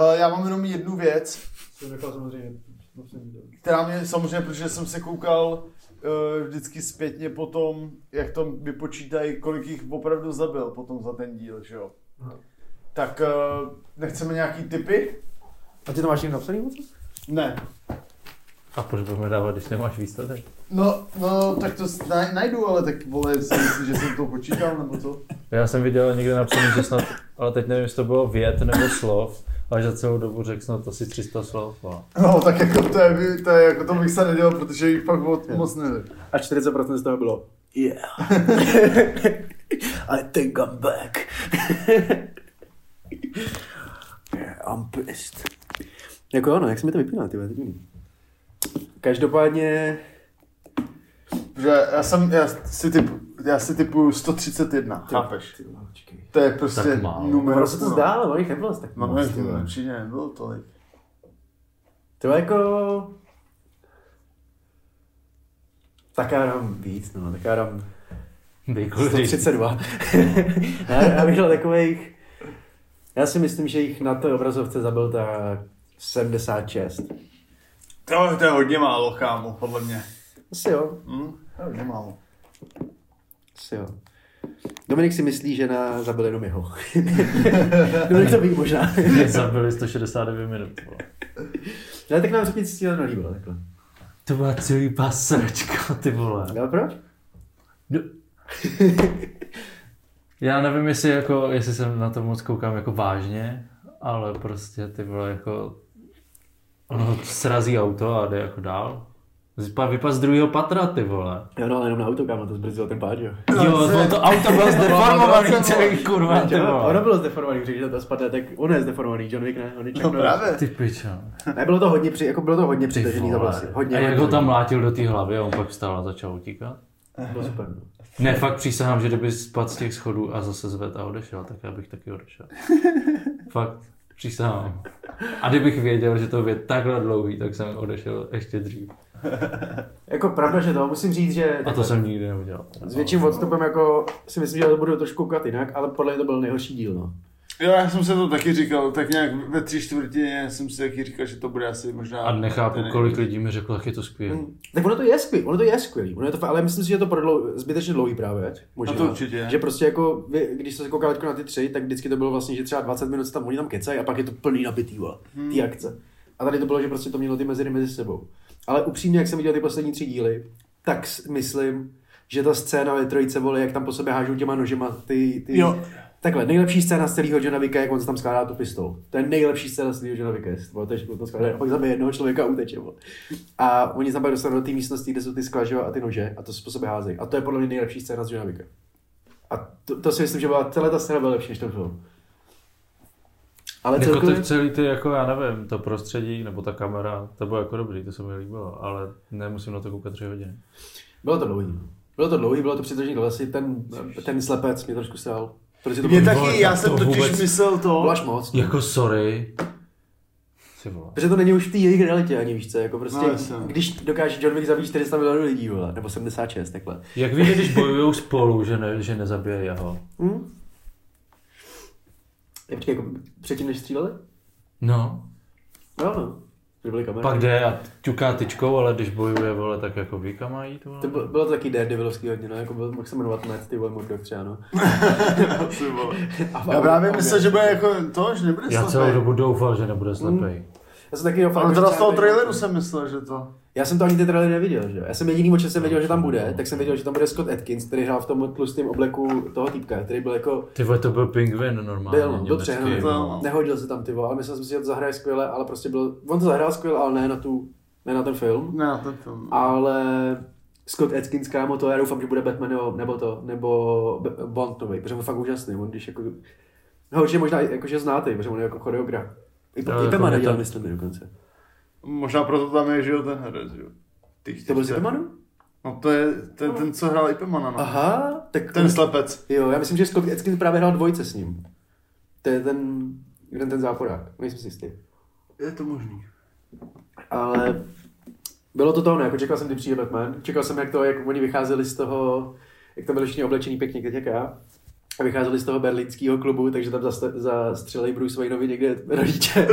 Hele, já mám jenom jednu věc, nechal samozřejmě. která mě samozřejmě, protože jsem se koukal uh, vždycky zpětně potom, jak to vypočítají, kolik jich opravdu zabil potom za ten díl, že jo. Aha. Tak uh, nechceme nějaký typy? A ty to máš někdo napsaný moc? Ne. A proč budeme dávat, když nemáš výsledek? No, no, tak to najdu, ale tak vole, si myslíš, že jsem to počítal, nebo co? Já jsem viděl někde napsaný, že snad, ale teď nevím, jestli to bylo vět nebo slov, ale za celou dobu řekl snad asi 300 slov. A... No, tak jako to je, to je jako to bych se nedělal, protože jich fakt moc, moc nevím. A 40% z toho bylo Yeah. I think I'm back. yeah, I'm pissed. Jako ano, jak se mi to vypíná, ty. Každopádně, Že já jsem, já si typu, já si typuju 131, chápeš? Ty počkej. To je prostě Tak málo. numero. Ono se to zdá, ale ono jich nebylo tak No, ne, ty to určitě nebylo tolik. To je jako... Tak já dám víc, no, tak já dám Bejkul, 132. já, já bych dal takových... Já si myslím, že jich na té obrazovce zabil tak 76. To, to je hodně málo, kámo, podle mě. Asi jo, Hm? To je hodně málo. asi jo. Dominik si myslí, že na zabil jenom jeho. Dominik to ví možná. Zabili 169 minut. Ale tak nám řekni, co ti to nelíbilo. Takhle. To byla celý pasečka, ty vole. Ale proč? No. Já nevím, jestli, jako, jestli jsem na to moc koukám jako vážně, ale prostě ty vole jako ono srazí auto a jde jako dál. Vypad, vypad z druhého patra, ty vole. Jo, no, ale jenom na auto, kámo, to zbrzdilo ten pád, jo. Jo, to, to auto bylo zdeformovaný celý kurva, ty vole. ono bylo zdeformovaný, když to spadne, tak on je zdeformovaný, John Wick ne, on je No právě. Ty pičo. Ne, bylo to hodně, při, jako bylo to hodně přitažený za vole. vlasy. Hodně, A jak ho tam mlátil do té hlavy a on pak vstal a začal utíkat? Bylo super, no. Ne, fakt přísahám, že kdyby spadl z těch schodů a zase zved a odešel, tak já bych taky odešel. fakt, přísahám. A kdybych věděl, že to je takhle dlouhý, tak jsem odešel ještě dřív. Jako pravda, že to, musím říct, že A to jsem nikdy neudělal. s větším odstupem jako si myslím, že to budu trošku koukat jinak, ale podle mě to byl nejhorší díl, no. Jo, já jsem se to taky říkal, tak nějak ve tři čtvrtině jsem si taky říkal, že to bude asi možná... A nechápu, kolik lidí mi řeklo, jak je to skvělé. Hmm. Tak ono to je skvělý, ono to je skvělý, ono je to, fa- ale myslím si, že je to prodlou, zbytečně dlouhý právě. Možná. No to určitě. Že prostě jako, vy, když jsem se koukal na ty tři, tak vždycky to bylo vlastně, že třeba 20 minut tam oni tam kecají a pak je to plný nabitý, Hmm. ty akce. A tady to bylo, že prostě to mělo ty mezery mezi sebou. Ale upřímně, jak jsem viděl ty poslední tři díly, tak myslím, že ta scéna ve trojice, vole, jak tam po sobě hážou těma nožema, ty, ty, Jo. Takhle, nejlepší scéna z celého Johna Wicka, jak on se tam skládá tu pistol. To je nejlepší scéna z celého Johna. Vole, To je, to skládá, a pak zabije jednoho člověka a uteče. Vole. A oni tam pak dostanou do té místnosti, kde jsou ty skla že jo, a ty nože a to se po sobě házejí. A to je podle mě nejlepší scéna z Johna Wicka. A to, to si myslím, že byla, celá ta scéna byla lepší než ten film. Ale Jako celkově, to celý ty, jako já nevím, to prostředí, nebo ta kamera, to bylo jako dobrý, to se mi líbilo, ale nemusím na to koukat tři hodiny. bylo to dlouhý. Bylo to dlouhý, bylo to přitažení do lesy, ten, ten slepec mě trošku stál. Protože to Mě taky, já jsem to totiž vůbec- myslel to... bylo až moc. Jako sorry. Vole. Protože to není už v té jejich realitě ani víš co, jako prostě, No, když dokáže John Wick zabít 400 milionů lidí, vole, nebo 76, takhle. Jak víte, když bojují spolu, že, ne, že nezabije jeho? Hm? Je, počkej, jako předtím, než stříleli? No, No, no. Že byly kamery. pak jde a ťuká tyčkou, ale když bojuje, vole, tak jako ví, kam má jít, vole. To bylo, bylo to taky Daredevilovský hodně, no, jako byl, mohl se jmenovat Matt, ty vole, Murdoch třeba, no. Já právě myslel, že bude jako to, že nebude Já celou dobu doufal, že nebude slepej. Já jsem taky doufal, Ale že teda z toho traileru jsem myslel, že to... Já jsem to ani ty trailery neviděl, že jo. Já jsem jediný, o čem jsem věděl, že tam bude, tak jsem věděl, že tam bude Scott Atkins, který hrál v tom tlustém obleku toho týpka, který byl jako Ty vole, to byl pingvin normálně. Byl, no, byl přehnaný. vole. Nehodil se tam ty vole, ale myslel jsem si, že to zahraje skvěle, ale prostě byl, on to zahrál skvěle, ale ne na tu, ne na ten film. Ne, na ten film. Ale Scott Atkins, kámo, to já doufám, že bude Batman nebo, nebo to, nebo Bond nový, protože on je fakt úžasný, on když jako, no určitě možná jakože znáte, protože on je jako choreograf. I, Jo, i jako Pemana mě dělal, to- myslím, dokonce. Možná proto tam je, že jo, ten herec, že jo. Ty To byl z? No to je ten, ten co hrál Ipemana, no. Aha, tak Ten slepec. Jo, já myslím, že Scott Atkins právě hrál dvojce s ním. To je ten, jeden ten záporák, nejsem si jistý. Je to možný. Ale bylo to to, ne, jako čekal jsem, kdy přijde Batman, čekal jsem, jak to, jak oni vycházeli z toho, jak tam byli všichni oblečení pěkně, jak já. A vycházeli z toho berlínského klubu, takže tam zast- zastřelili Bruce Wayneovi někde rodiče.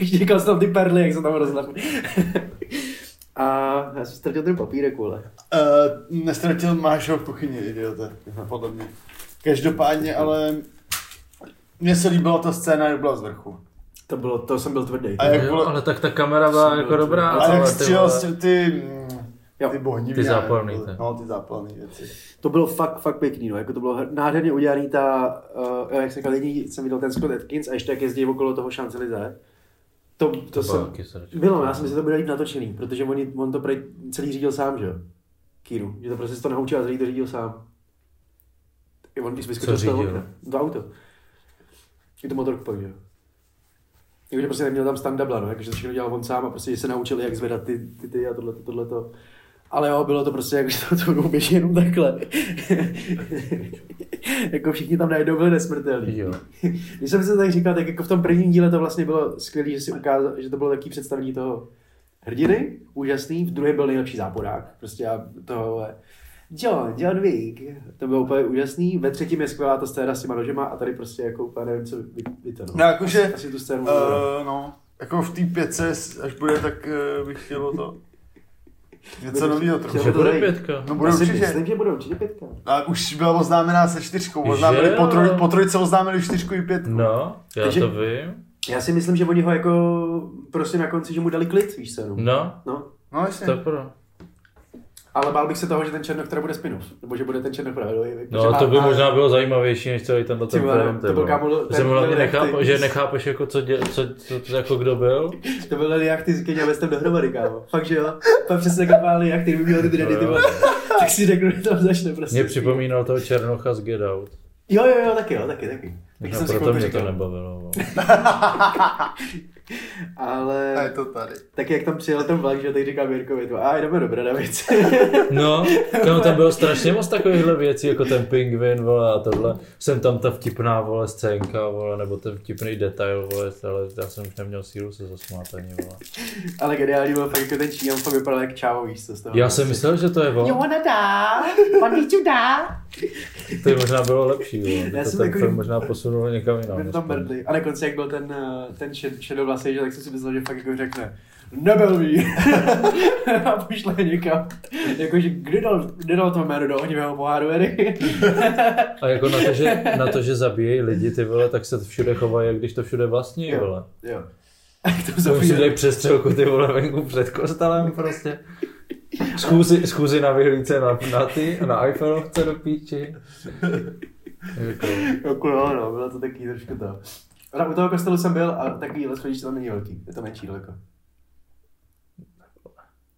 Říkal jsem tam ty perly, jak se tam rozlapl. a já jsem ztratil ten papírek, vole. Uh, nestratil máš ho v kuchyni, idiote, podle mě. Každopádně, ale mně se líbila ta scéna, jak byla z vrchu. To, bylo, to jsem byl tvrdý. A jak Jo, bylo- ale tak ta kamera byla jako dobrá. A jak ale ty střílel ty, mm, Jo. ty bohní Ty zápalný, ty. No, ty zápalné věci. To bylo fakt, fakt pěkný, no. Jako to bylo nádherně udělaný ta, uh, jak se říkal, jediný jsem viděl ten Scott Atkins a ještě jak jezdí okolo toho Champs-Élysées. To, to, To jsem, bylo bylo, já jsem si to bude líp natočený, protože on, on to prej celý řídil sám, že jo? Kíru, že to prostě si to naučil a celý to řídil sám. I on když vyskočil Co z toho řídil? okna. To auto. I to motorku pak, že jo? Jakože prostě neměl tam stand no, jakože to všechno dělal on sám a prostě se naučili, jak zvedat ty, ty, ty a tohle, tohle to. Ale jo, bylo to prostě jako, že to, to běží jenom takhle. jako všichni tam najednou byli nesmrtelní. Jo. Když jsem to tak říkal, tak jako v tom prvním díle to vlastně bylo skvělé, že si ukázal, že to bylo taký představení toho hrdiny, úžasný, v druhém byl nejlepší záporák, prostě já toho John, John Wick, to bylo úplně úžasný, ve třetím je skvělá ta scéna s těma nožema a tady prostě jako úplně nevím, co vy, vy to, no. No, jakože, Asi tu scénu uh, uh, no, jako v té pětce, až bude, tak uh, bych chtěl to. Něco nového trochu. Že bude to pětka. No bude určitě. myslím, že bude určitě pětka. A už byla oznámená se čtyřkou, oznámili po, troj, po trojce oznámili čtyřku i pětku. No, já Takže- to vím. Já si myslím, že oni ho jako prostě na konci, že mu dali klid, víš co, no. No, no. No jasně. to pro. Ale bál bych se toho, že ten Černok teda bude spin-off, nebo že bude ten Černok pravedlivý. No, to by možná bylo zajímavější, než celý tenhle Ty ten film. to ty byl kámo, Že ten- jsem ten nechápe, reaktiv. že nechápeš, jako co, dě, co, co, co, jako kdo byl. To byl Lily Jachty s Keně Westem dohromady, kámo. Fakt, že jo? Pak přesně taková Lily Jachty, kdyby měl ty dready, ty vole. Tak si řeknu, že tam začne prostě. Mě připomínal toho Černocha z Get Out. Jo, jo, jo, taky jo, taky, taky. Jsem si proto mě to nebavilo. vole. Ale... A je to tady. Tak jak tam přijel ten vlak, že teď říkám Jirkovi, to, a jdeme do Bradavic. No, kámo, tam bylo strašně moc takovýchhle věcí, jako ten pingvin, vole, a tohle. Jsem tam ta vtipná, vole, scénka, vole, nebo ten vtipný detail, vole, ale já jsem už neměl sílu se zasmát ani, vole. Ale geniální byl fakt jako ten Číňan, fakt vypadal jak čávo, víš co z toho. Já jsem myslel, že to je on. wanna die? Want me to by možná bylo lepší, vole. Já To jsem ten takový- film možná posunul někam jinam. Tam mrdlý. A na konci, jak byl ten, eh, ten šed, že tak jsem si myslel, že fakt jako řekne nebyl ví. a pošle někam. Jakože, kdy dal, kdy dal to jméno do ohnivého poháru, Ery? A jako na to, že, na to, že zabíjejí lidi, ty vole, tak se všude chovají, jak když to všude vlastní, Jo. vole. jo. To dají zabíjeli. přestřelku ty vole venku před kostelem prostě. Schůzi, schůzi na vyhlídce na, na ty, na Eiffelovce do píči. Jako, Jako jo, no, bylo to taky trošku to. Ale u toho kostelu jsem byl a takový les chodíš tam není velký, je to menší daleko.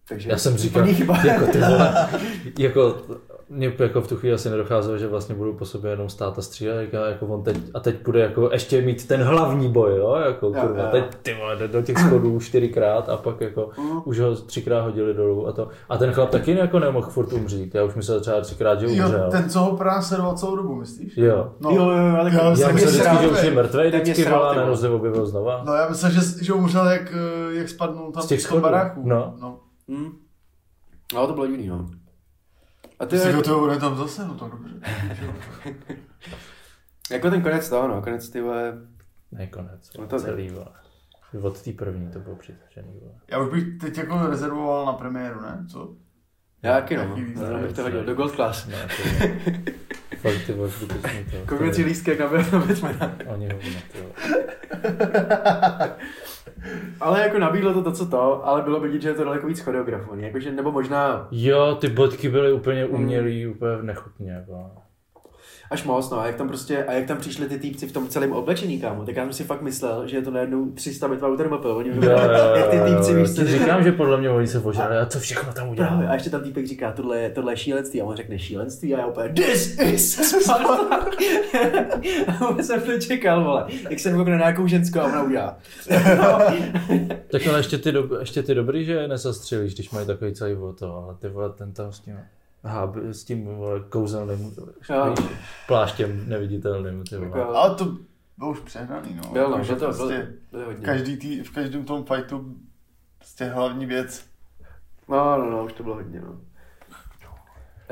Takže já jsem říkal, chyba. jako ty vole, jako, mě jako v tu chvíli asi nedocházelo, že vlastně budou po sobě jenom stát a střílet, říká, jako on teď, a teď bude jako ještě mít ten hlavní boj, jo, jako Jo, kurva, jo. teď ty vole, jde do těch schodů čtyřikrát a pak jako Mm. už ho třikrát hodili dolů a to. A ten chlap taky jako nemohl furt umřít, já už myslel třeba třikrát, že Jo, umřel. ten, co ho pronásledoval celou dobu, myslíš? Jo. No. Jo, jo, jo, ale Já Já jsem myslel vždycky, že že už je mrtvej, vždycky volá, ty vole. najednou se objevil znova. No já myslel, že, že umřel, jak, eh, jak spadnul tam Z těch schodů. No. no. Hmm. No, to bylo divný, no. A ty jako, jako... to bude tam zase, no to dobře. jako ten konec toho, no, konec ty vole, Ne, konec, No to- celý, vole. Od té první to bylo přitažený, vole. Já už bych teď jako rezervoval na premiéru, ne? Co? Já taky no, Jaký no, no, bych to hodil do Gold Class. Ne. Fakt, ty vole, zbytečný to. Si lístek na na Batmana. Oni ho ty. Ale jako nabídlo to to, co to, ale bylo vidět, že je to daleko víc choreografovaný, jakože, nebo možná Jo, ty bodky byly úplně umělý, úplně nechutně, jako. Až moc, no, a jak tam prostě, a jak tam přišli ty týpci v tom celém oblečení, kámo, tak já jsem si fakt myslel, že je to najednou 300 metrů automobil, oni Jo, jo, jak ty týpci, víš, co říkám, že podle mě oni se požádali, a co všechno tam Právě, udělali. a ještě tam týpek říká, tohle je, tohle je šílenství, a on řekne šílenství a já úplně, this is Sparta. a vůbec jsem to čekal, vole, jak jsem koukal na nějakou ženskou a ona udělá. Tak ale ještě ty, dob, ještě ty dobrý, že nesastřelíš, když mají takový celý voto, ale ty vole, ten tam s tím, aha, s tím kouzelným Jo. pláštěm neviditelným, ty. Jako- Ale to bylo už přehnaný, no. Byl, no, Jako, že že to prostě bylo, bylo hodně. každý tý, v každém tom fightu prostě hlavní věc. No, no, no, už to bylo hodně, no.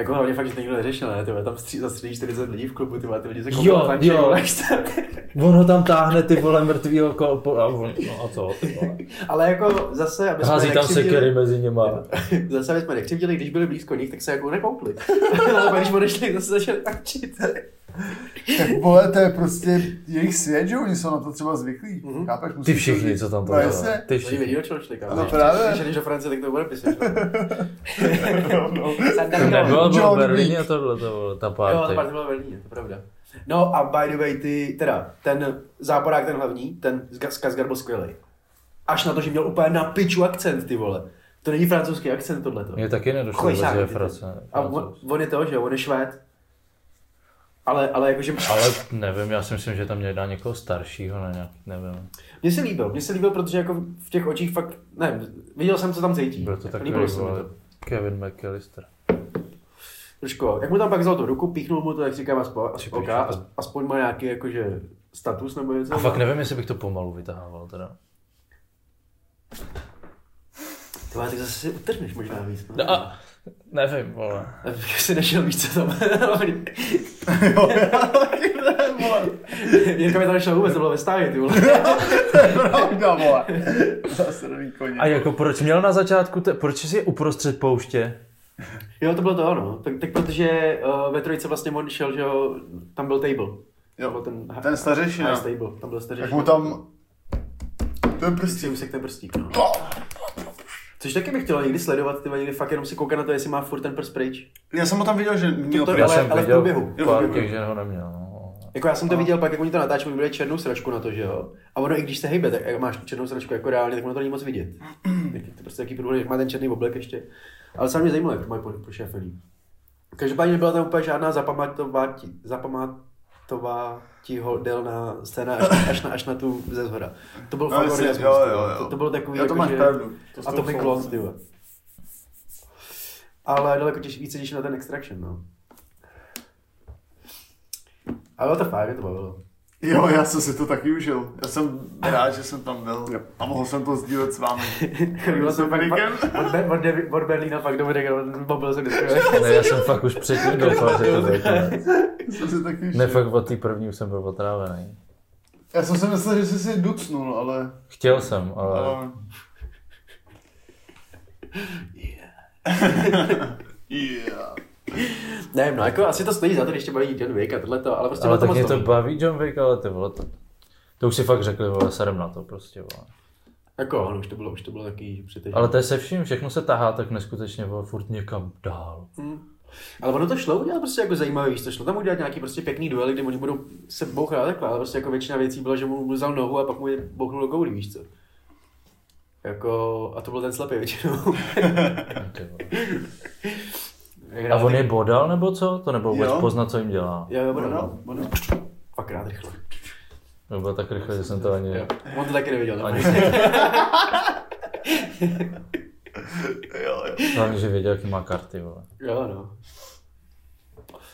Jako hlavně fakt, že to nikdo neřešil, ne? Ty vole, tam stří, zastřelí 40 lidí v klubu, ty vole, ty lidi se Jo, koupí fančej, jo. vole, jak se- On ho tam táhne ty vole mrtvýho kolpo a on, no a co, ty vole. Ale jako zase, aby jsme Hází tam nekřivdili- sekery mezi nima. Zase aby jsme nekřivdili, když byli blízko nich, tak se jako nekoupli. Ale když odešli, zase začali tančit. Tak vole, to je prostě jejich svět, že oni jsou na to třeba zvyklí. Mhm. Chápeš? Musí Ty všichni, co tam to No dělá. Ty Oni všichni. vědí, o čem šli, kámo. No právě. Když jdeš do Francie, tak to bude pisat. No, no. To nebylo, bylo v Berlíně tohle, to bylo ta Jo, ta party. party byla v Berlíně, to je pravda. No a by the way, ty, teda, ten záporák, ten hlavní, ten z Skarsgård byl skvělý. Až na to, že měl úplně na piču akcent, ty vole. To není francouzský akcent, tohleto. Mně taky nedošlo že je Frace. A on, on, je to, že jo, on je švéd. Ale, ale jakože... Ale nevím, já si myslím, že tam mě dá někoho staršího, ne, nějak, nevím. Mně se líbil, mně se líbil, protože jako v těch očích fakt, ne, viděl jsem, co tam cítí. Byl to takový, Líbilo se mi vole, to. Kevin McAllister. Trošku, jak mu tam pak vzal tu ruku, píchnul mu to, jak říkám, aspoň, aspoň, aspoň, aspoň má nějaký jakože status nebo něco. A fakt nevím, jestli bych to pomalu vytahával teda. Ty tak zase si utrhneš možná víc. No, No a, nevím, vole. Abych si nešel víc, co tam. Jo, já taky ne, vole. Jirka mi to nešel vůbec, to bylo ve stáji, ty vole. To je pravda, vole. Zase nový koně. A jako proč měl na začátku, te, proč jsi uprostřed pouště? Jo, to bylo to ono. Tak, tak protože uh, ve trojice vlastně on šel, že jo, tam byl table. Byl Jo, ten, ten stařešina. High table, tam byl stařešina. Jak mu tam... To je prostě... Si úsek ten prstík, no. Což taky bych chtěl někdy sledovat, ty někdy fakt jenom si koukat na to, jestli má furt ten prst pryč. Já jsem ho tam viděl, že měl To- ale- jsem ale v průběhu. Pár že ho neměl. No. Jako já jsem to viděl pak, jak oni to natáčeli, byli černou sračku na to, že jo. A ono, i když se hejbe, tak máš tu černou sračku jako reálně, tak ono to není moc vidět. Tak to prostě taký průhled, jak má ten černý oblek ještě. Ale sám mě zajímalo, jak to mají po- pošéfený. Každopádně nebyla tam úplně žádná zapamatovátí, zapamatovátíhodná scéna až, až, na, až na tu ze zhora. To byl No, orgasmus, jo, jo, jo. To, to, bylo takový, Jo, to jako, máš že... pravdu. To a to souhlasím. klon, ty. Ale daleko těž, více těším na ten Extraction, no. Ale to fajn, to bavilo. Jo, já jsem si to taky užil. Já jsem rád, že jsem tam byl a mohl jsem to sdílet s vámi. Bylo to fakt, Dominikem? od, Be- od, Devi- od Berlína fakt Dominik, mobil jsem vždycky. Ne, já jsem fakt už předtím doufal, že to bude konec. Jsem si taky užil. Ne, fakt od té první už jsem byl otrávený. Já jsem si myslel, že jsi si ducnul, ale... Chtěl jsem, ale ale... yeah. Nevím, no jako asi to stojí za to, když tě baví John Wick a tohleto, ale prostě ale tak mě to baví John Wick, ale ty vole, to, to už si fakt řekli, vole, serem na to prostě, vole. Jako, ano, už to bylo, už to bylo taky přitažené. Ale to je se vším, všechno se tahá tak neskutečně, vole, furt někam dál. Hmm. Ale ono to šlo udělat prostě jako zajímavý, víš, to šlo tam udělat nějaký prostě pěkný duel, kde oni budou se bouchat a takhle, ale prostě jako většina věcí byla, že mu vzal nohu a pak mu je bouchnul do koulí, víš co. Jako, a to byl ten slepý většinou. A on je bodal nebo co? To nebo vůbec poznat, co jim dělá. Jo, jo, ono. ono. Fakt rád rychle. To bylo tak rychle, že jsem to ani... Jo. On to taky neviděl, Ani? Jo, jo. Hlavně, že věděl, jaký má karty, vole. Jo, no.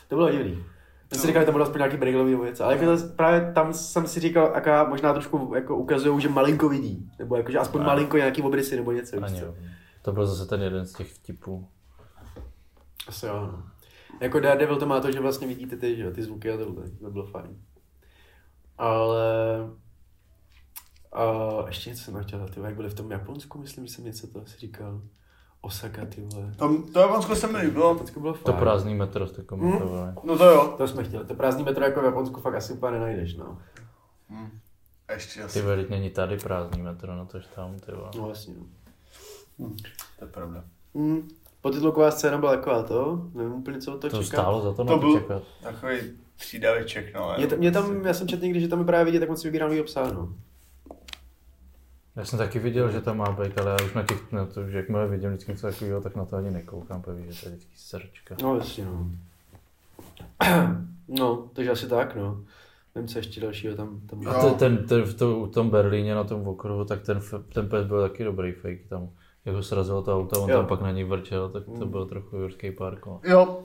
To bylo divný. Já si říkal, že tam budou aspoň nějaký briglový věc, ale jako to, právě tam jsem si říkal, aká možná trošku jako ukazují, že malinko vidí, nebo jako, že aspoň Ne. malinko nějaký obrysy nebo něco. víš Ani. To byl zase ten jeden z těch vtipů. Asi jo, no. Jako Daredevil to má to, že vlastně vidíte ty, že, jo, ty zvuky a tohle, to bylo fajn. Ale... A ještě něco jsem chtěl, ty, jak byli v tom Japonsku, myslím, že jsem něco to asi říkal. Osaka, ty vole. Tam, to Japonsko se mi líbilo. To bylo To fajn. prázdný metro jste komentovali. No to jo. To jsme chtěli. To prázdný metro jako v Japonsku fakt asi úplně nenajdeš, no. Hm. A ještě Ty asi. vole, teď není tady prázdný metro, no tož tam, ty vole. No vlastně, no. To je pravda. Mm. Potitulková scéna byla taková to, nevím úplně, co od toho To čekat. stálo za to, To na to byl- čekat. Takový přídaveček, no. Mě, tam- mě tam, já jsem četl někdy, že tam je právě vidět, jak moc si vybírám nový obsah, no. Já jsem taky viděl, že tam má být, ale já už na těch, na to, že jakmile vidím vždycky něco takového, tak na to ani nekoukám, protože že to je vždycky srdčka. No jasně, no. no, takže asi tak, no. Nevím, co ještě dalšího tam, tam A ten, ten, ten v to, u tom Berlíně na tom okruhu, tak ten, ten pes byl taky dobrý fake tam. Jak ho srazilo to auto, on Jo. tam pak na ní vrčel, tak to byl trochu jurský park. No. Jo,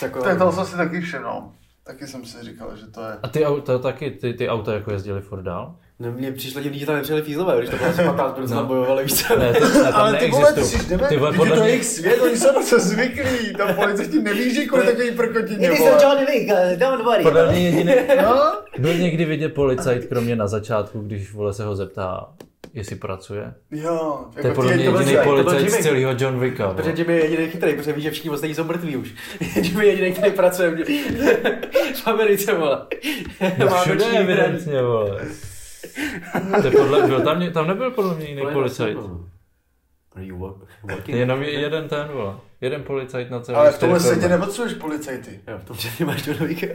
Taková, tak to jsem si taky všiml. Taky jsem si říkal, že to je... A ty auta taky, ty, ty auta jako jezdili furt dál? No, mně přišlo divný, že tam nepřijeli fízlové, když to bylo asi 15 no. tam bojovali, víš co? Ne, to, ne, tam Ale ty vole, ty jsi jdeme, Ty vole, podle to jejich svět, oni jsou na to zvyklí, tam policajti neví, kolik takový prkotině, vole. John Wick, don't worry. podle mě jediný, No, byl někdy vidět policajt, kromě na začátku, když vole se ho zeptá, jestli pracuje. jo. To je podle mě jediný policajt z celého John Wicka. Protože vole. Jimmy je jediný chytrý, protože ví, že všichni ostatní jsou mrtví už. Jimmy je jediný, který pracuje v, Americe, vole. No Má všude evidentně, vole. To je podle, byl tam, tam nebyl podle mě jiný policajt. no. Are you wo- working? Jenom je- jeden ten, vole. Jeden policajt na celý ale v tomhle světě nepotřebuješ policajty. Jo, v tom že máš Wicka.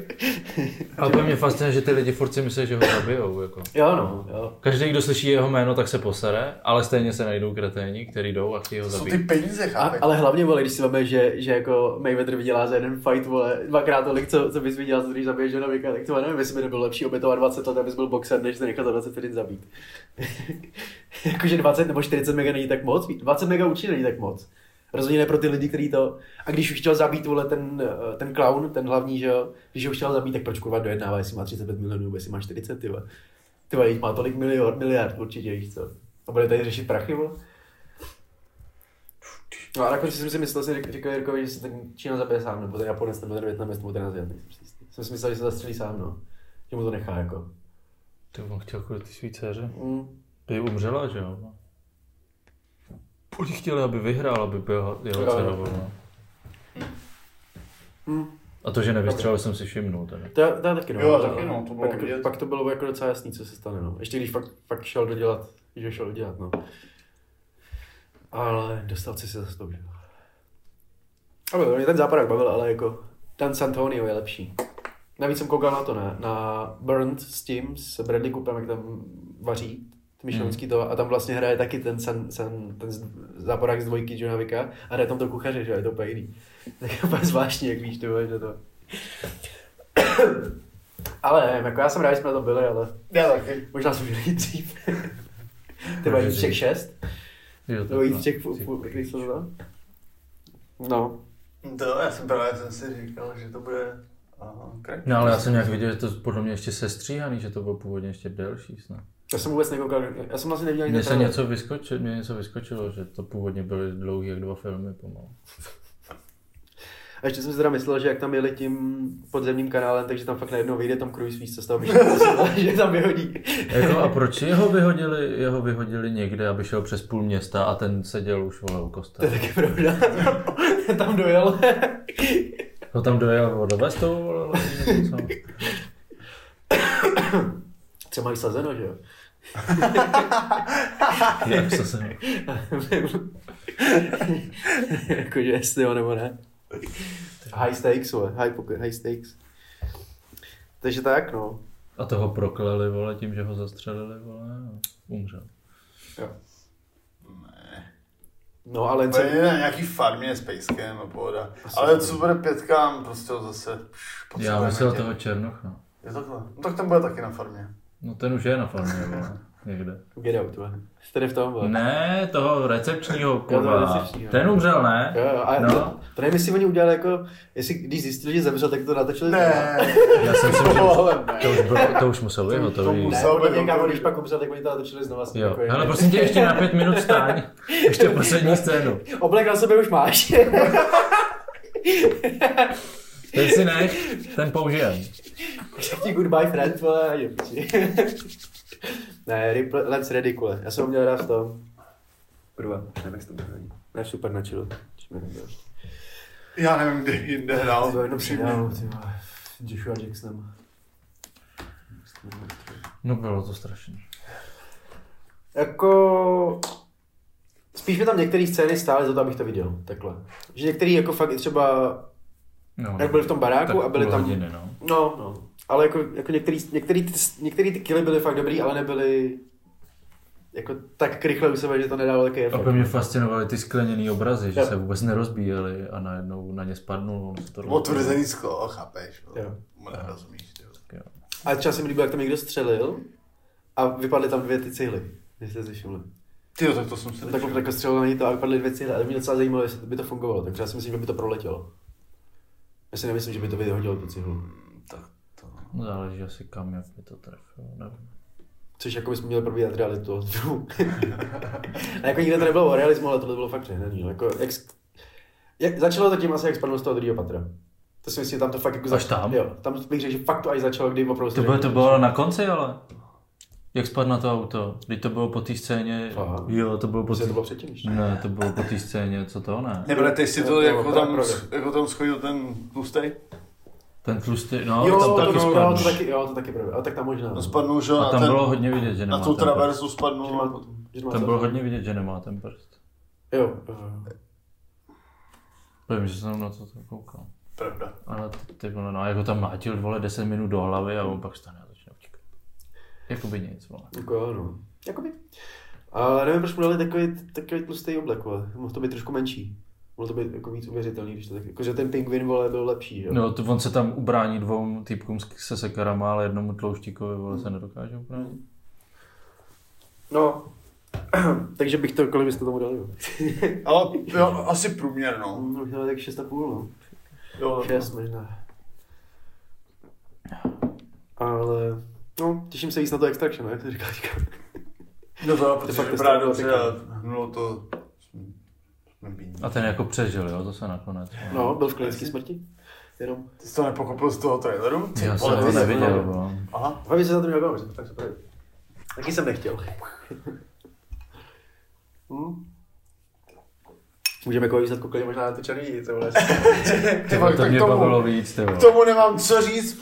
Ale to mě fascinuje, že ty lidi furt si myslí, že ho zabijou. Jako. Jo, no, jo. Každý, kdo slyší jeho jméno, tak se posere, ale stejně se najdou kreténi, který jdou a chtějí ho To jsou ty zabít. peníze, A, chápeš? ale hlavně, vole, když si veme, že, že jako Mayweather vydělá za jeden fight, vole, dvakrát tolik, co, co bys vydělal, když zabiješ Johna Wicka, tak to nevím, jestli by nebylo lepší obětovat 20 let, abys byl boxer, než se nechat za 20 vteřin zabít. Jakože 20 nebo 40 mega není tak moc, 20 mega určitě není tak moc. Rozhodně ne pro ty lidi, kteří to... A když už chtěl zabít vole, ten, eh, ten clown, ten hlavní, že jo, když ho chtěl zabít, tak proč kurva dojednává, jestli má 35 milionů, nebo jestli má 40, ty. Ty vole, má tolik miliard, miliard určitě, víš co. A bude tady řešit prachy, vole? No a nakonec jsem si myslel, že říkal Jirkovi, že se ten Čína zabije sám, nebo ten Japonec, nebo ten Větnamec, nebo ten Aziat. Jsem si myslel, že se zastřelí sám, no. Že mu to nechá, jako. Ty on chtěl kvůli ty svý dceře. Mm. By umřela, že jo? Oni chtěli, aby vyhrál, aby byl jeho Jo, jo. vole, no. Mm. A to, že nevystřelil, jsem si všimnul. Teda. To, to je taky, no. Jo, taky, no, to bylo pak, vidět. pak, to bylo jako docela jasný, co se stane, no. Ještě když fakt, fakt šel dodělat, že šel dodělat, no. Ale dostal si se za to, že jo. Ale mě ten západák bavil, ale jako ten San Antonio je lepší. Navíc jsem koukal na to, ne? Na Burnt s tím, s Bradley Coopem, jak tam vaří, myšlenský to, a tam vlastně hraje taky ten, san, san, ten z- záporák z dvojky Johna Wicka a hraje tam to kuchaře, že jo, je to úplně jiný. Tak je úplně zvláštní, jak víš, ty vole, že to... ale nevím, jako já jsem rád, že jsme na to byli, ale Já taky. možná jsme jít dřív. Ty mají Může všech šest? Jo, Nebo jít všech, jak se to? No. To já jsem právě jsem si říkal, že to bude aha. No ale já jsem nějak viděl, že to podle mě ještě sestříhaný, že to bylo původně ještě delší snad. Já jsem vůbec nekoukal, já jsem vlastně neviděl Mně se něco vyskočilo, mě něco vyskočilo, že to původně byly dlouhý jak dva filmy pomalu. A ještě jsem si teda myslel, že jak tam jeli tím podzemním kanálem, takže tam fakt najednou vyjde Tom Cruise víc, co z toho že tam vyhodí. Jako a proč jeho vyhodili, jeho vyhodili někde, aby šel přes půl města a ten seděl už vole u To je kostela. taky pravda. tam dojel. No tam dojel do vestou, vole, co? Co mají sazeno, že jo? Jak se sem. Jakože jestli jo nebo ne. High stakes, vole. High, poker, high stakes. Takže tak, no. A toho prokleli, vole, tím, že ho zastřelili, vole, a umřel. No ale To je na nějaký farmě s pejskem a pohoda. Ale co bude pětka, prostě ho zase pš, Já myslel toho Černocha. Je takhle. No tak ten bude taky na farmě. No ten už je na farmě, vole, někde. Get out, vole. Jste v tom, vole. Ne, toho recepčního, kurva. Ten umřel, ne? Jo, jo, a No. to, to nevím, jestli oni udělali jako, jestli když zjistili, že zemřel, tak to natočili Ne, Já si myslím, to už, bylo, to už muselo být To- to hotový. muselo- Ne, podle být hotový. když pak umřel, tak oni to natočili znova. Jo, Jako, hele, prosím tě, ještě na pět minut stáň. Ještě poslední scénu. Oblek na sobě už máš. Ten si nech, ten použijem. Ti goodbye friend, vole, a jebči. ne, Rip- Let's Ridicule. Já jsem ho měl rád v tom. Kurva, nevím, jak to jmenuje. Ne, super na chillu. Já nevím, kdy jinde hrál. To jenom seriálu, ty vole. Joshua Jacksonem. No bylo to strašné. Jako... Spíš mi tam některé scény stály za to, abych to viděl. Takhle. Že některý jako fakt i třeba, No, jak byli v tom baráku a byli tam... Hodiny, no. No, no. Ale jako, jako některý, některý, ty, některý ty killy byly fakt dobrý, ale nebyly jako tak rychle u sebe, že to nedalo takový A efekt. pro mě fascinovaly ty skleněný obrazy, že Jo. se vůbec nerozbíjely a najednou na ně spadnul. se to Otvrzený sklo, chápeš? Jo. Mu nerozumíš. Tak jo. A čas se mi líbilo, jak tam někdo střelil a vypadly tam dvě ty cihly. Jestli jste si všimli. Ty jo, tak to jsem si Tak jako střelil na ní to a vypadly dvě cihly. A to mě docela zajímalo, jestli by to fungovalo. Takže já si myslím, že by to proletělo. Já si nemyslím, že by to vyhodilo tu cihlu. Tak to... No, Záleží asi kam, jak by to trefilo. Nevím. Což jako bychom měli probíhat realitu toho filmu. a jako nikde to nebylo o realismu, ale tohle bylo fakt přehnaný. no. Jako, jak, jak, začalo to tím asi, jak spadlo z toho druhého patra. To si myslím, že tam to fakt jako Až tam? Jo, tam bych řekl, že fakt to až začalo, kdy opravdu... To bylo, to bylo na konci, ale. Jak spadl na to auto? Když to bylo po té scéně. Aha. Jo, to bylo po té... to bylo předtím ještě. Ne, to bylo po té scéně, co to ne? Nebudete si to, To- to jako tam, jako tam schodil ten tlustej? Ten tlustý, no, jo, tam to, taky no, jo, spadl. to taky, jo, to taky pravda. A tak tam možná. No spadnul, že jo, A tam ten, bylo hodně vidět, že na nemá tu ten prst. traverzu Že spadnul. má- a potom- že má Tam bylo hodně vidět, že nemá ten prst. Jo, jo. Vím, že jsem na to tak koukal. Pravda. Ale ty, ty vole, no, jako tam mlátil vole 10 minut do hlavy a on pak stane a začne utíkat. Jakoby nic, vole. Jako jo, no. Jakoby. Ale nevím, proč mu dali takový, takový tlustý oblek, vole. Mohl to být trošku menší. Mohl to být jako víc uvěřitelný, když to tak, jako, že ten pingvin, vole, byl lepší, jo. No, to on se tam ubrání dvou týpkům s- se sekarama, ale jednomu tlouštíkovi, vole, se nedokáže ubránit. No. Takže bych to, kolik byste tomu dali, jo? Ale jo, asi průměr, no. No, možná tak 6,5, no. Jo, 6 možná. Ale, no, těším se víc na to Extraction, jak to říká. No to, fakt protože je vypadá dobře a hnulo to A ten jako přežil, jo, zase nakonec. No, byl v klinické smrti. Jenom. Ty jsi to nepochopil z toho traileru? Ty Já jsem to neviděl, vole. Aha. Hlavně se za to nevěděl, že to tak super. Taky jsem nechtěl. Hm? Můžeme jako výsledku klidně možná na to černý, to vole. Ty vole, To mě tomu, bavilo víc, ty k vole. tomu nemám co říct,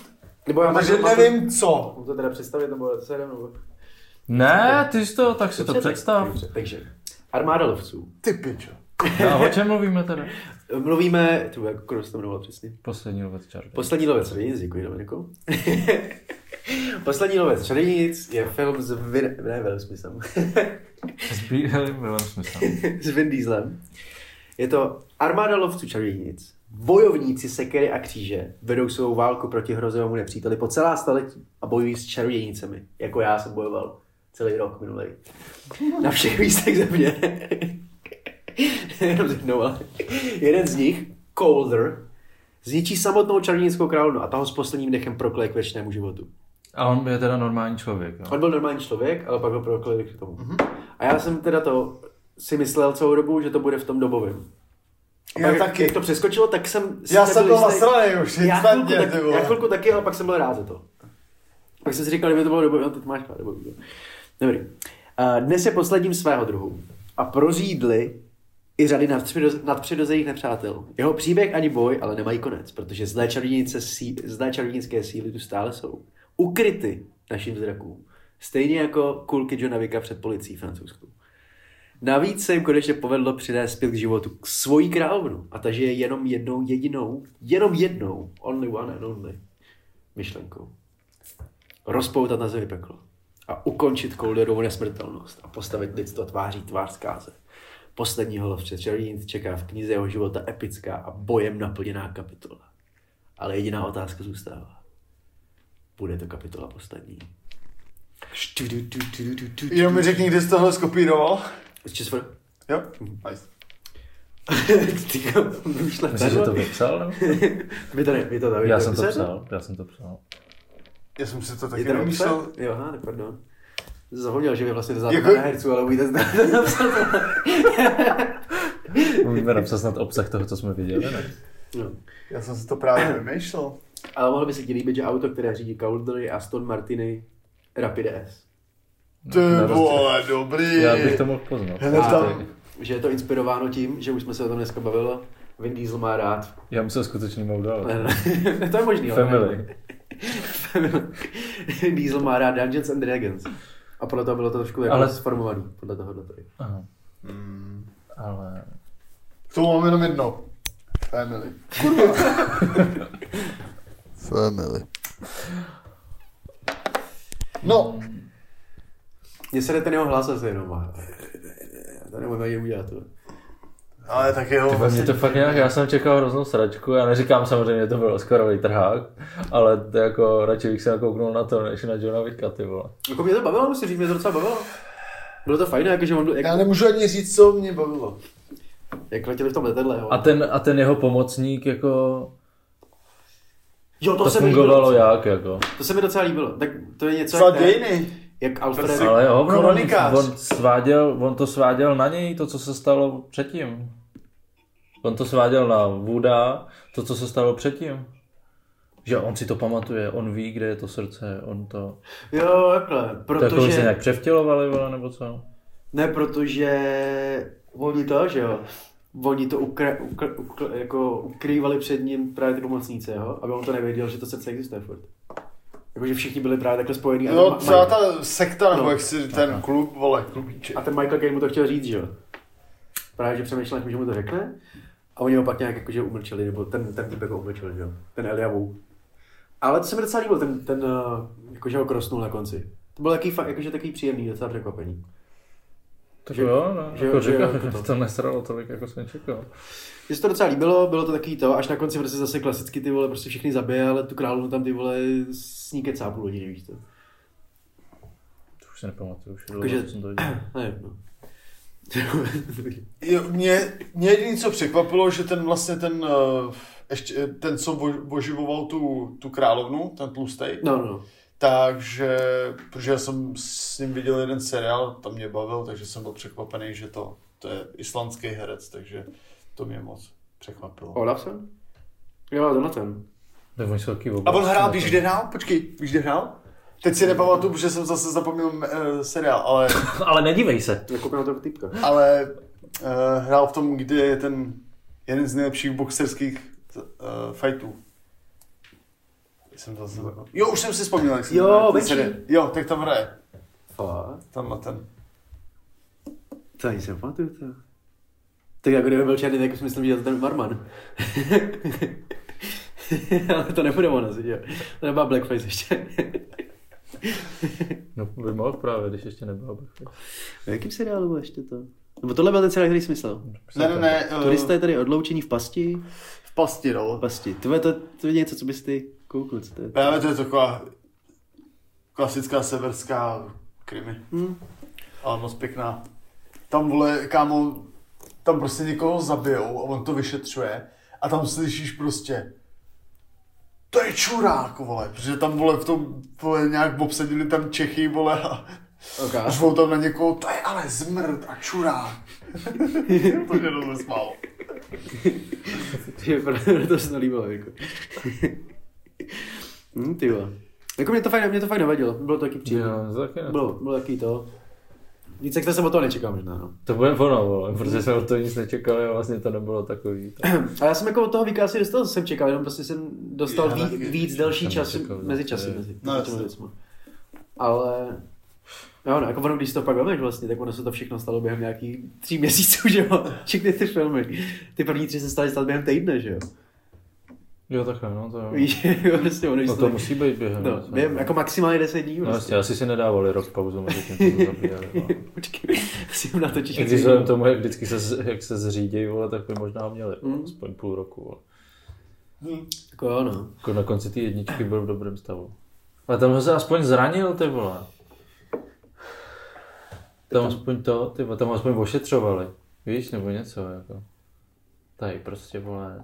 Nebo já protože mám to- nevím co. Mám to teda představit, nebo to se jdem, nebo... Ne, ty jsi to, tak si to Dobře, představ. Takže, armáda lovců. Ty pičo. A o čem mluvíme teda? Mluvíme, tu jak kdo se to jmenoval přesně. Poslední lovec čaroděj. Poslední lovec čarodějnic, děkuji Dominiku. Poslední lovec čarodějnic je film s Vin, ne Will Smithem, S Willem Smithem. s Vin Dieslem. Je to armáda lovců čarodějnic. Bojovníci sekery a kříže vedou svou válku proti hrozivému nepříteli po celá staletí a bojují s čarodějnicemi, jako já jsem bojoval celý rok minulý. Na všech místech země. Jenom z jednou, ale jeden z nich, Colder, zničí samotnou čarodějnickou královnu a ta ho s posledním dechem prokleje k věčnému životu. A on je teda normální člověk, jo. On byl normální člověk, ale pak ho prokleli k tomu. A já jsem teda to si myslel celou dobu, že to bude v tom dobovém. A Já pak, taky. Jak to přeskočilo, tak jsem... si Já jsem byl jistý. nasranej už, já chvilku, tak, ty já chvilku taky, ale pak jsem byl rád za to. Pak jsem si říkal, kdyby to bylo dobové, no to máš rád, dobový. Dobrý. Uh, dnes je posledním svého druhu a prořídli i řady nadpřiroz- nadpřirozených nepřátel. Jeho příběh ani boj ale nemají konec, protože zlé, čarodějnice sí, čarodějnické síly tu stále jsou. Ukryty našim zrakům. Stejně jako kulky Johna Vicka před policií francouzskou. Navíc se jim konečně povedlo přinést zpět k životu k svojí královnu a ta žije jenom jednou jedinou, jenom jednou, only one and only, myšlenkou. Rozpoutat na zemi peklo a ukončit Colderovu nesmrtelnost a postavit lidstvo tváří tvář zkáze. Posledního lovce čarodějnic čeká v knize jeho života epická a bojem naplněná kapitola. Ale jediná otázka zůstává. Bude to kapitola poslední. Jenom mi řekni, kdy jsi tohle skopíroval. Z. Jo? Nice. Ty Myslíš, že to vypsal? nebo? Vy to, ne, vy to, vy Já jsem to psal, já jsem to psal. Já jsem si to taky nemyslel. napsal? Jo, aha, tak pardon. Zapomněl, že vy vlastně neznáte Jako- na herců, ale umíte znát. Můžeme napsat snad obsah toho, co jsme viděli, ne? no. Já jsem si to právě vymýšlel. Ale mohlo by se ti líbit, že auto, které řídí Cowdery Aston Martiny Rapid S. Ty vole, dobrý. Já bych to mohl poznat. A tam. že je to inspirováno tím, že už jsme se o tom dneska bavili, Vin Diesel má rád. Já musel skutečný ne, to je možný. ale Family. ne. Diesel má rád Dungeons and Dragons. A podle toho bylo to trošku jako Ale- sformovaný. Podle tohohle tady. Aha. Hmm. Ale... K tomu mám jenom jedno. Family. Family. No, Mně se jde ten jeho hlas asi jenom. a- To nemůžu ani udělat. To. Ale tak jeho Ty vole, mě to fakt nějak, já jsem čekal hroznou sračku, já neříkám samozřejmě, že to byl Oscarový trhák, ale to jako radši bych se nakouknul na to, než na Johna Wicka, ty vole. Jako mě to bavilo, musím říct, mě to docela bavilo. Bylo to fajn, jakože on, jak, Já nemůžu ani říct, co mě bavilo. jak letěli v tom letadle. Jo. A ten, a ten jeho pomocník, jako, jo, to, se mi fungovalo líbilo. jak, jako. To se mi docela líbilo. Tak to je něco, Co jak dějiny? jak Alfred... Ale jo, on, on, sváděl, on to sváděl na něj, to, co se stalo předtím. On to sváděl na Wooda, to, co se stalo předtím. Že on si to pamatuje, on ví, kde je to srdce, on to... Jo, takhle, To jako se protože... nějak převtělovali, vole, nebo co? Ne, protože oni to, že jo, oni to ukra, ukra, ukra, jako ukrývali před ním právě ty pomocníci, jo, aby on to nevěděl, že to srdce existuje furt. Jakože všichni byli právě takhle spojení. a No, Michael- ta sekta, nebo No. jak si ten klub, vole, klubíček. A ten Michael Caine mu to chtěl říct, že jo. Právě, že přemýšlel, že mu to řekne. A oni ho pak nějak jakože umlčeli, nebo ten, ten typ jako umlčel, že jo. Ten Eliavu. Ale to se mi docela líbil, ten, ten uh, jakože ho krosnul na konci. To bylo takový, fakt, jakože takový příjemný, docela překvapení. Tak Že- jo, no, že- jako že- říkám, jako to. to. to nesralo tolik, jako jsem čekal. Mně se to docela líbilo, bylo to takový to, až na konci prostě zase klasicky ty vole prostě všechny zabije, ale tu královnu tam ty vole s ní kecá půl hodiny, víš to. To už si nepamatuju, už dlouho, co jsem to viděl. Ne, no. Jo, mě, mě jediné, co překvapilo, že ten vlastně ten, uh, ještě, eh, ten co vo- oživoval tu, tu královnu, ten tlustej, no, no. takže, protože já jsem s ním viděl jeden seriál, tam mě bavil, takže jsem byl překvapený, že to, to je islandský herec, takže to mě moc překvapilo. Olafsen? Jo, ten. Tak taky A on hrál, víš, kde hrál? Počkej, víš, kde hrál? Teď si nepamatuju, protože jsem zase zapomněl uh, seriál, ale, Ale nedívej se. Nekoukám na toho typka. ale uh, hrál v tom, kde je ten jeden z nejlepších boxerských uh, fightů. Jsem to zase... Jo, už jsem si vzpomněl, jak se Jo, seriál. Jo, tak tam hraje. Fakt? Tam na ten. To ani si nepamatuju to. Tak jako kdyby byl černý, tak jsem viděl ten Marman. Ale to nebude ono, jo. To nebyla Blackface ještě. No, by mohl právě, když ještě nebyl. V jakém seriálu bylo ještě to? Nebo tohle byl ten seriál, který jsi myslel? Ne, ne, ne. Turista je tady odloučený v pasti. v pasti, no. V pasti. To je, to, to je něco, co bys ty koukl, co to je? Právě to je taková klasická severská krimi. Hm. Ale moc pěkná. Tam, vole, kámo, tam prostě někoho zabijou a on to vyšetřuje a tam slyšíš prostě to je čurák, vole, protože tam, vole, v tom, vole, nějak obsadili tam Čechy, vole, a Okay. řvou tam na někoho, to je ale zmrt a čurák. to mě to smálo. to se to líbilo, jako. hm, ty vole. Jako mě to fajn, mě to fajn nevadilo, bylo to taky příjemné. Bylo, bylo taky to. Víc jak jsem od toho nečekal možná, no. To bude ono, vole, protože jsme od toho nic nečekali a vlastně to nebylo takový. To... A já jsem jako od toho víka asi dostal, co jsem čekal, jenom prostě jsem dostal Já ví, taky. víc delší čas mezi časy, mezi No, těmi. Ale Jo, no, jako ono, když si to pak vemeš vlastně, tak ono se to všechno stalo během nějakých tří měsíců, že jo? Všechny ty filmy. Ty první tři se staly stát během týdne, že jo? Jo, takhle, no to jo. Víš, jo, prostě ono, No to musí být během. No, vlastně. během, jako maximálně 10 dní. No Prostě. jasně, asi si nedávali rok pauzu mezi tím, co to zabíjeli. No. Počkej, si jim natočíš. I když vzhledem tomu, jak vždycky se, jak se zřídí, vole, tak by možná měli Mm. aspoň půl roku. Vole. Jako jo, no. Jako na konci ty jedničky byl v dobrém stavu. Ale tam ho se aspoň zranil, ty vole. Tam aspoň to, ty vole, tam aspoň ošetřovali. Víš, nebo něco, jako. Tady prostě, vole,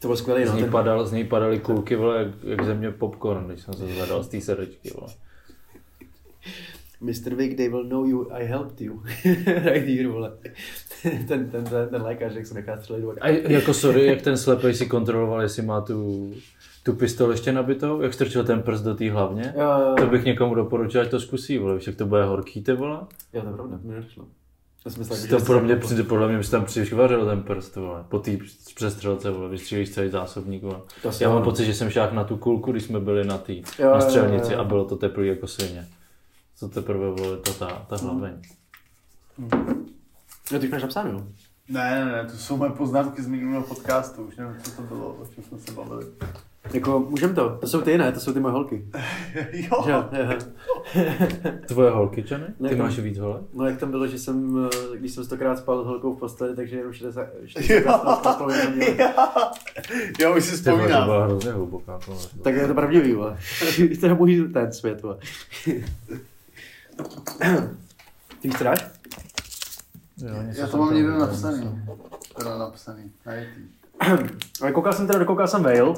To byl skvělý, z no. něj, Ten, padal, z něj padaly kulky, vole, jak, jak země popcorn, když jsem se zvedal z té sedečky, vole. Mr. Vick, they will know you, I helped you. right here, vole. ten, ten, ten, ten lékař, jak se nechá střelit do A jako sorry, jak ten slepej si kontroloval, jestli má tu, tu pistol ještě nabitou, jak strčil ten prst do té hlavně. Jo, jo, To jo. bych někomu doporučil, ať to zkusí, vole, víš, jak to bude horký, ty vole. Jo, to je pravda, mi nedošlo. Myslel, To pro mě, přijde, podle mě by se tam přišvařil ten prst, vole. Po té přestřelce, vole, vystřílíš celý zásobník, vole. Já mám ano. pocit, že jsem šák na tu kulku, když jsme byli na té, jo, na střelnici jo, jo. a bylo to teplý jako svině. Co teprve, vole, to ta, ta hlaveň. Jo, ty máš napsáno, jo. Ne, ne, ne, to jsou moje poznámky z minulého podcastu, už nevím, co to bylo, o čem jsme se bavili. Jako, můžem to. To jsou ty, ne? To jsou ty moje holky. jo, Že jo? Tvoje holky, Johnny? Ne, Ty to- máš víc hole? No jak tam bylo, že jsem, eh, když jsem stokrát spal s holkou v posteli, takže jenom 60, 60 jsem měl. jo, už si vole, to vzpomínám. byla hrozně hluboká. tohle. Tak je to pravdivý, vole. to je můj ten svět, vole. Ty víš, co dáš? Jo, Já to mám někde viděl, napsaný. Teda napsaný, najetý. Ale koukal jsem teda, dokoukal jsem Whale.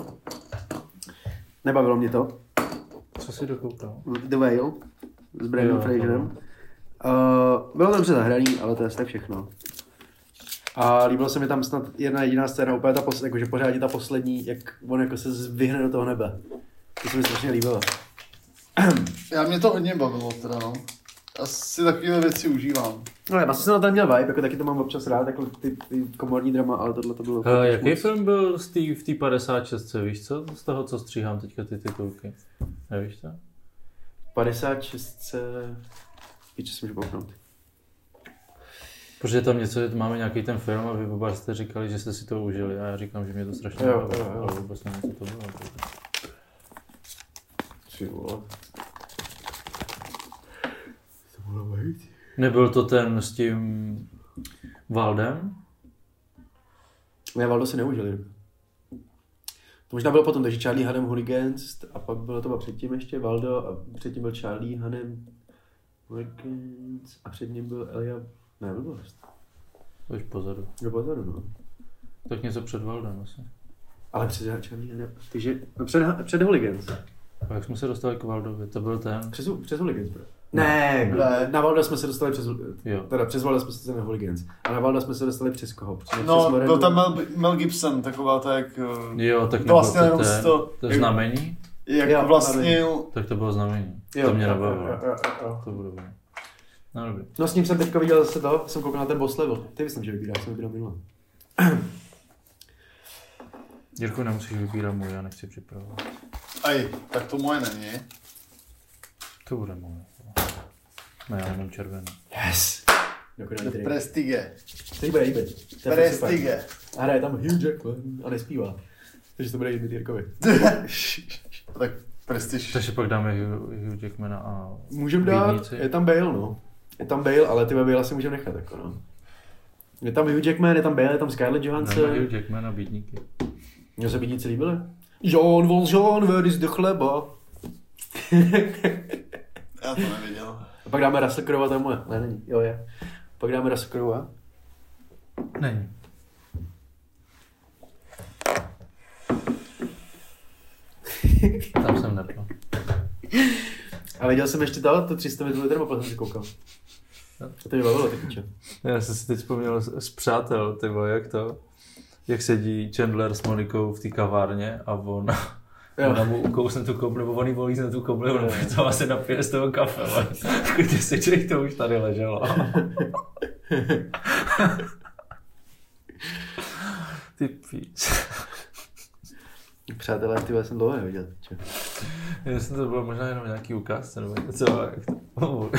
Nebavilo mě to. Co jsi dokoukal? The Whale. s Brandon Fraserem. bylo. Uh, bylo dobře zahraný, ale to je asi tak všechno. A líbilo se mi tam snad jedna jediná scéna, úplně ta poslední, jakože pořádně ta poslední, jak on jako se zvyhne do toho nebe. To se mi strašně líbilo. Já mě to hodně bavilo teda, no. Asi takovéhle věci užívám. No já jsem na to měl vibe, jako taky to mám občas rád, jako ty, ty komorní drama, ale tohle to bylo... Uh, jaký moc. film byl z té v té 56, víš co? Z toho, co stříhám teďka ty titulky. Nevíš to? 56 se... Píče si můžu kouknout. Protože tam něco, máme nějaký ten film a vy oba jste říkali, že jste si to užili a já říkám, že mě to strašně bavilo, ale vůbec nevím, co to bylo. Tři vole. To mohlo být. Nebyl to ten s tím Valdem? Ne, Valdo si neužili. To možná bylo potom, takže Charlie Hanem Hooligans a pak bylo to předtím ještě Valdo a předtím byl Charlie Hanem Hooligans a před ním byl Elia... Ne, blbost. Už pozadu. Jo, pozadu, no. Tak něco před Valdem asi. Ale před Charlie Hanem... Takže no před, před Hooligans. A jak jsme se dostali k Valdovi? To byl ten... Přes, přes Hooligans, bro. Ne, Ne. na Valda jsme se dostali přes, Jo. teda přes Valda jsme se dostali na Hooligans. A na Valda jsme se dostali přes koho? Přes, No, přes byl tam Mel, Mel Gibson, taková ta jak... eh, Jo, tak To vlastně to, to- to znamení? Jak Jo, vlastně... Tak to bylo znamení. Jo, to mě nebavilo. jo. To bylo dobré. No dobrý. No s ním jsem teďka viděl zase to, jsem koukal na ten boss level. Ty myslím, že vybíráš, jsem vybíral minule. Jirko, nemusíš vybírat můj, já nechci připravovat. Aj, tak to moje není. To bude můj. No já jenom červený. Yes! Dokonalý trik. Prestige. Který bude líbit. To je fakt Prestige. A hraje tam Hugh Jackman a nespívá. Takže to bude líbit Jirkovi. Tak Prestige. Takže pak dáme Hugh, Hugh Jackmana a Můžeme dát, je tam Bale, no. Je tam Bale, ale ty Bale si můžeme nechat, jako no. Je tam Hugh Jackman, je tam Bale, je tam Scarlett Dáme Johansson. Hugh Jackman a Bídníky. Mně se bídníci líbily. Jean Valjean, where is the chleba? Já to neviděl. A pak dáme Russell Crowe, to je moje. Ne, není. Jo, je. Pak dáme Russell Crowe. Není. Tam jsem nepl. A viděl jsem ještě to, to 300 metrů termopl jsem si koukal. A to mě bavilo, ty piče. Já jsem si teď vzpomněl z, z přátel, ty vole, jak to, jak sedí Chandler s Monikou v té kavárně a on. Ona mu ukousne tu koubli, nebo on jí volí na tu koubli, on Jo. přitom se napije z toho kafe, když si člověk to už tady leželo. Ty píč. Přátelé, ty jsem dlouho neviděl. Já jsem to bylo možná jenom nějaký ukázce, nebo něco, jak to...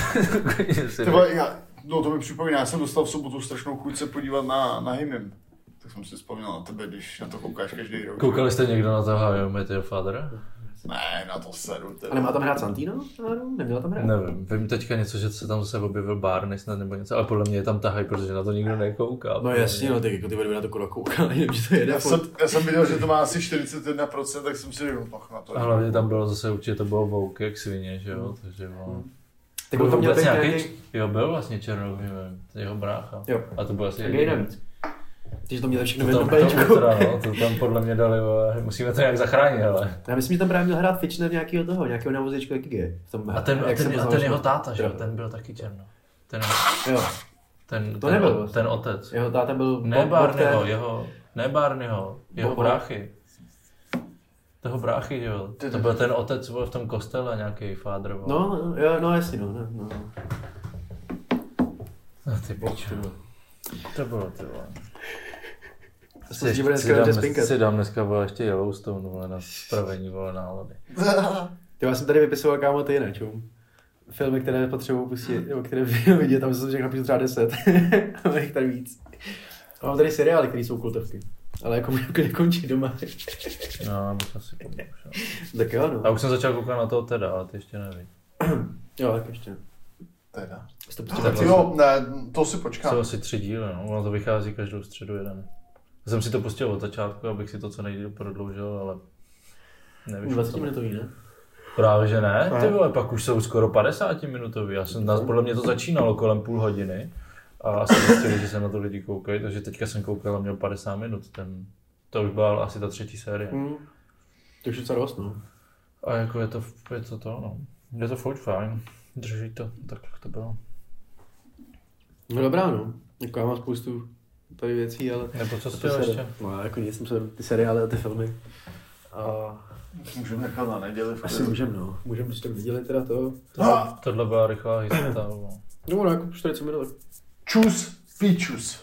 Ty vole, já, no to mi připomíná, já jsem dostal v sobotu strašnou chuť se podívat na, na Himim. Tak jsem si vzpomněl na tebe, když na to koukáš každý rok. Koukali jste někdo na to How I Met Your Father? Ne, na to seru. ty A nemá tam hrát Santino? Neměla tam hrát? Nevím, vím teďka něco, že se tam zase objevil Barney snad nebo něco, ale podle mě je tam tahaj, protože na to nikdo nekouká. No jasně, no, ty, jako ty vedou na to kurva koukali, nevím, že to jede. Já jsem, já jsem viděl, že to má asi 41%, tak jsem si říkal, pach na to. A hlavně tam bylo zase určitě to bylo vouk jak svině, že jo, takže no. Hmm. Tak on to měl nějaký, nějaký... jo, byl vlastně černový, nevím, jeho brácha. Jo. A to byl asi Tak jediný. Jsi to měl všechno To, jednom to, to, teda, no, to tam podle mě dali, musíme to nějak zachránit, ale. Já myslím, že tam právě měl hrát Fitchner nějakého toho, nějakého na vozečku, jaký je. V tom, A ten, a ten, a ten jeho táta, že jo, ten byl taky černo. Ten, Jo, ten, To ten, nebyl ten otec. jeho táta byl Ne Barneyho, jeho, ne Barneyho, jeho bráchy. Toho bráchy, jo. To byl ten otec vole, v tom kostele, nějaký vole. No, no, jo, no jasně, no, no, no. No, ty pičo. To bylo ty vole. Aspoň si si, dneska dám, dnes, si dám dneska vole, ještě Yellowstone vole, na spravení vole nálady. Ty já jsem tady vypisoval kámo ty jinak, čum. Filmy, které potřebuji pustit, nebo které bych vidět, tam jsem řekl napíšu třeba 10. Ale jich tady víc. A mám tady seriály, které jsou kultovky. Ale jako můžu klidně končit doma. No, bych asi pomůžu. tak jo, A no. už jsem začal koukat na toho teda, ale ty ještě nevíš. Jo, tak ještě. Teda. Jsi to No, jo, ne, to si Jsou počkám. asi tři díly, no. Ono to vychází každou středu jeden. Já jsem si to pustil od začátku, abych si to co nejdíl prodloužil, ale nevíš. 20 minutový, ne? Právě že ne, ty vole, pak už jsou skoro 50 minutový. Já jsem, podle mě to začínalo kolem půl hodiny a asi zjistili, že se na to lidi koukají, takže teďka jsem koukal a měl 50 minut. Ten, to už byla asi ta třetí série. To už je docela dost, no. A jako je to, je to to, no. Je to furt fajn. Drží to, tak jak to bylo. No dobrá, no. Jako já mám spoustu tady věcí, ale... Nebo co to jsi ještě? No, jako nic, jsem se ty seriály a ty filmy. A Můžeme nechat na neděli. v asi klidu. můžem, no. Můžem prostě viděli teda to. Tohle, tohle byla rychlá jistota. No, no, jako 40 minut. Čus, pičus.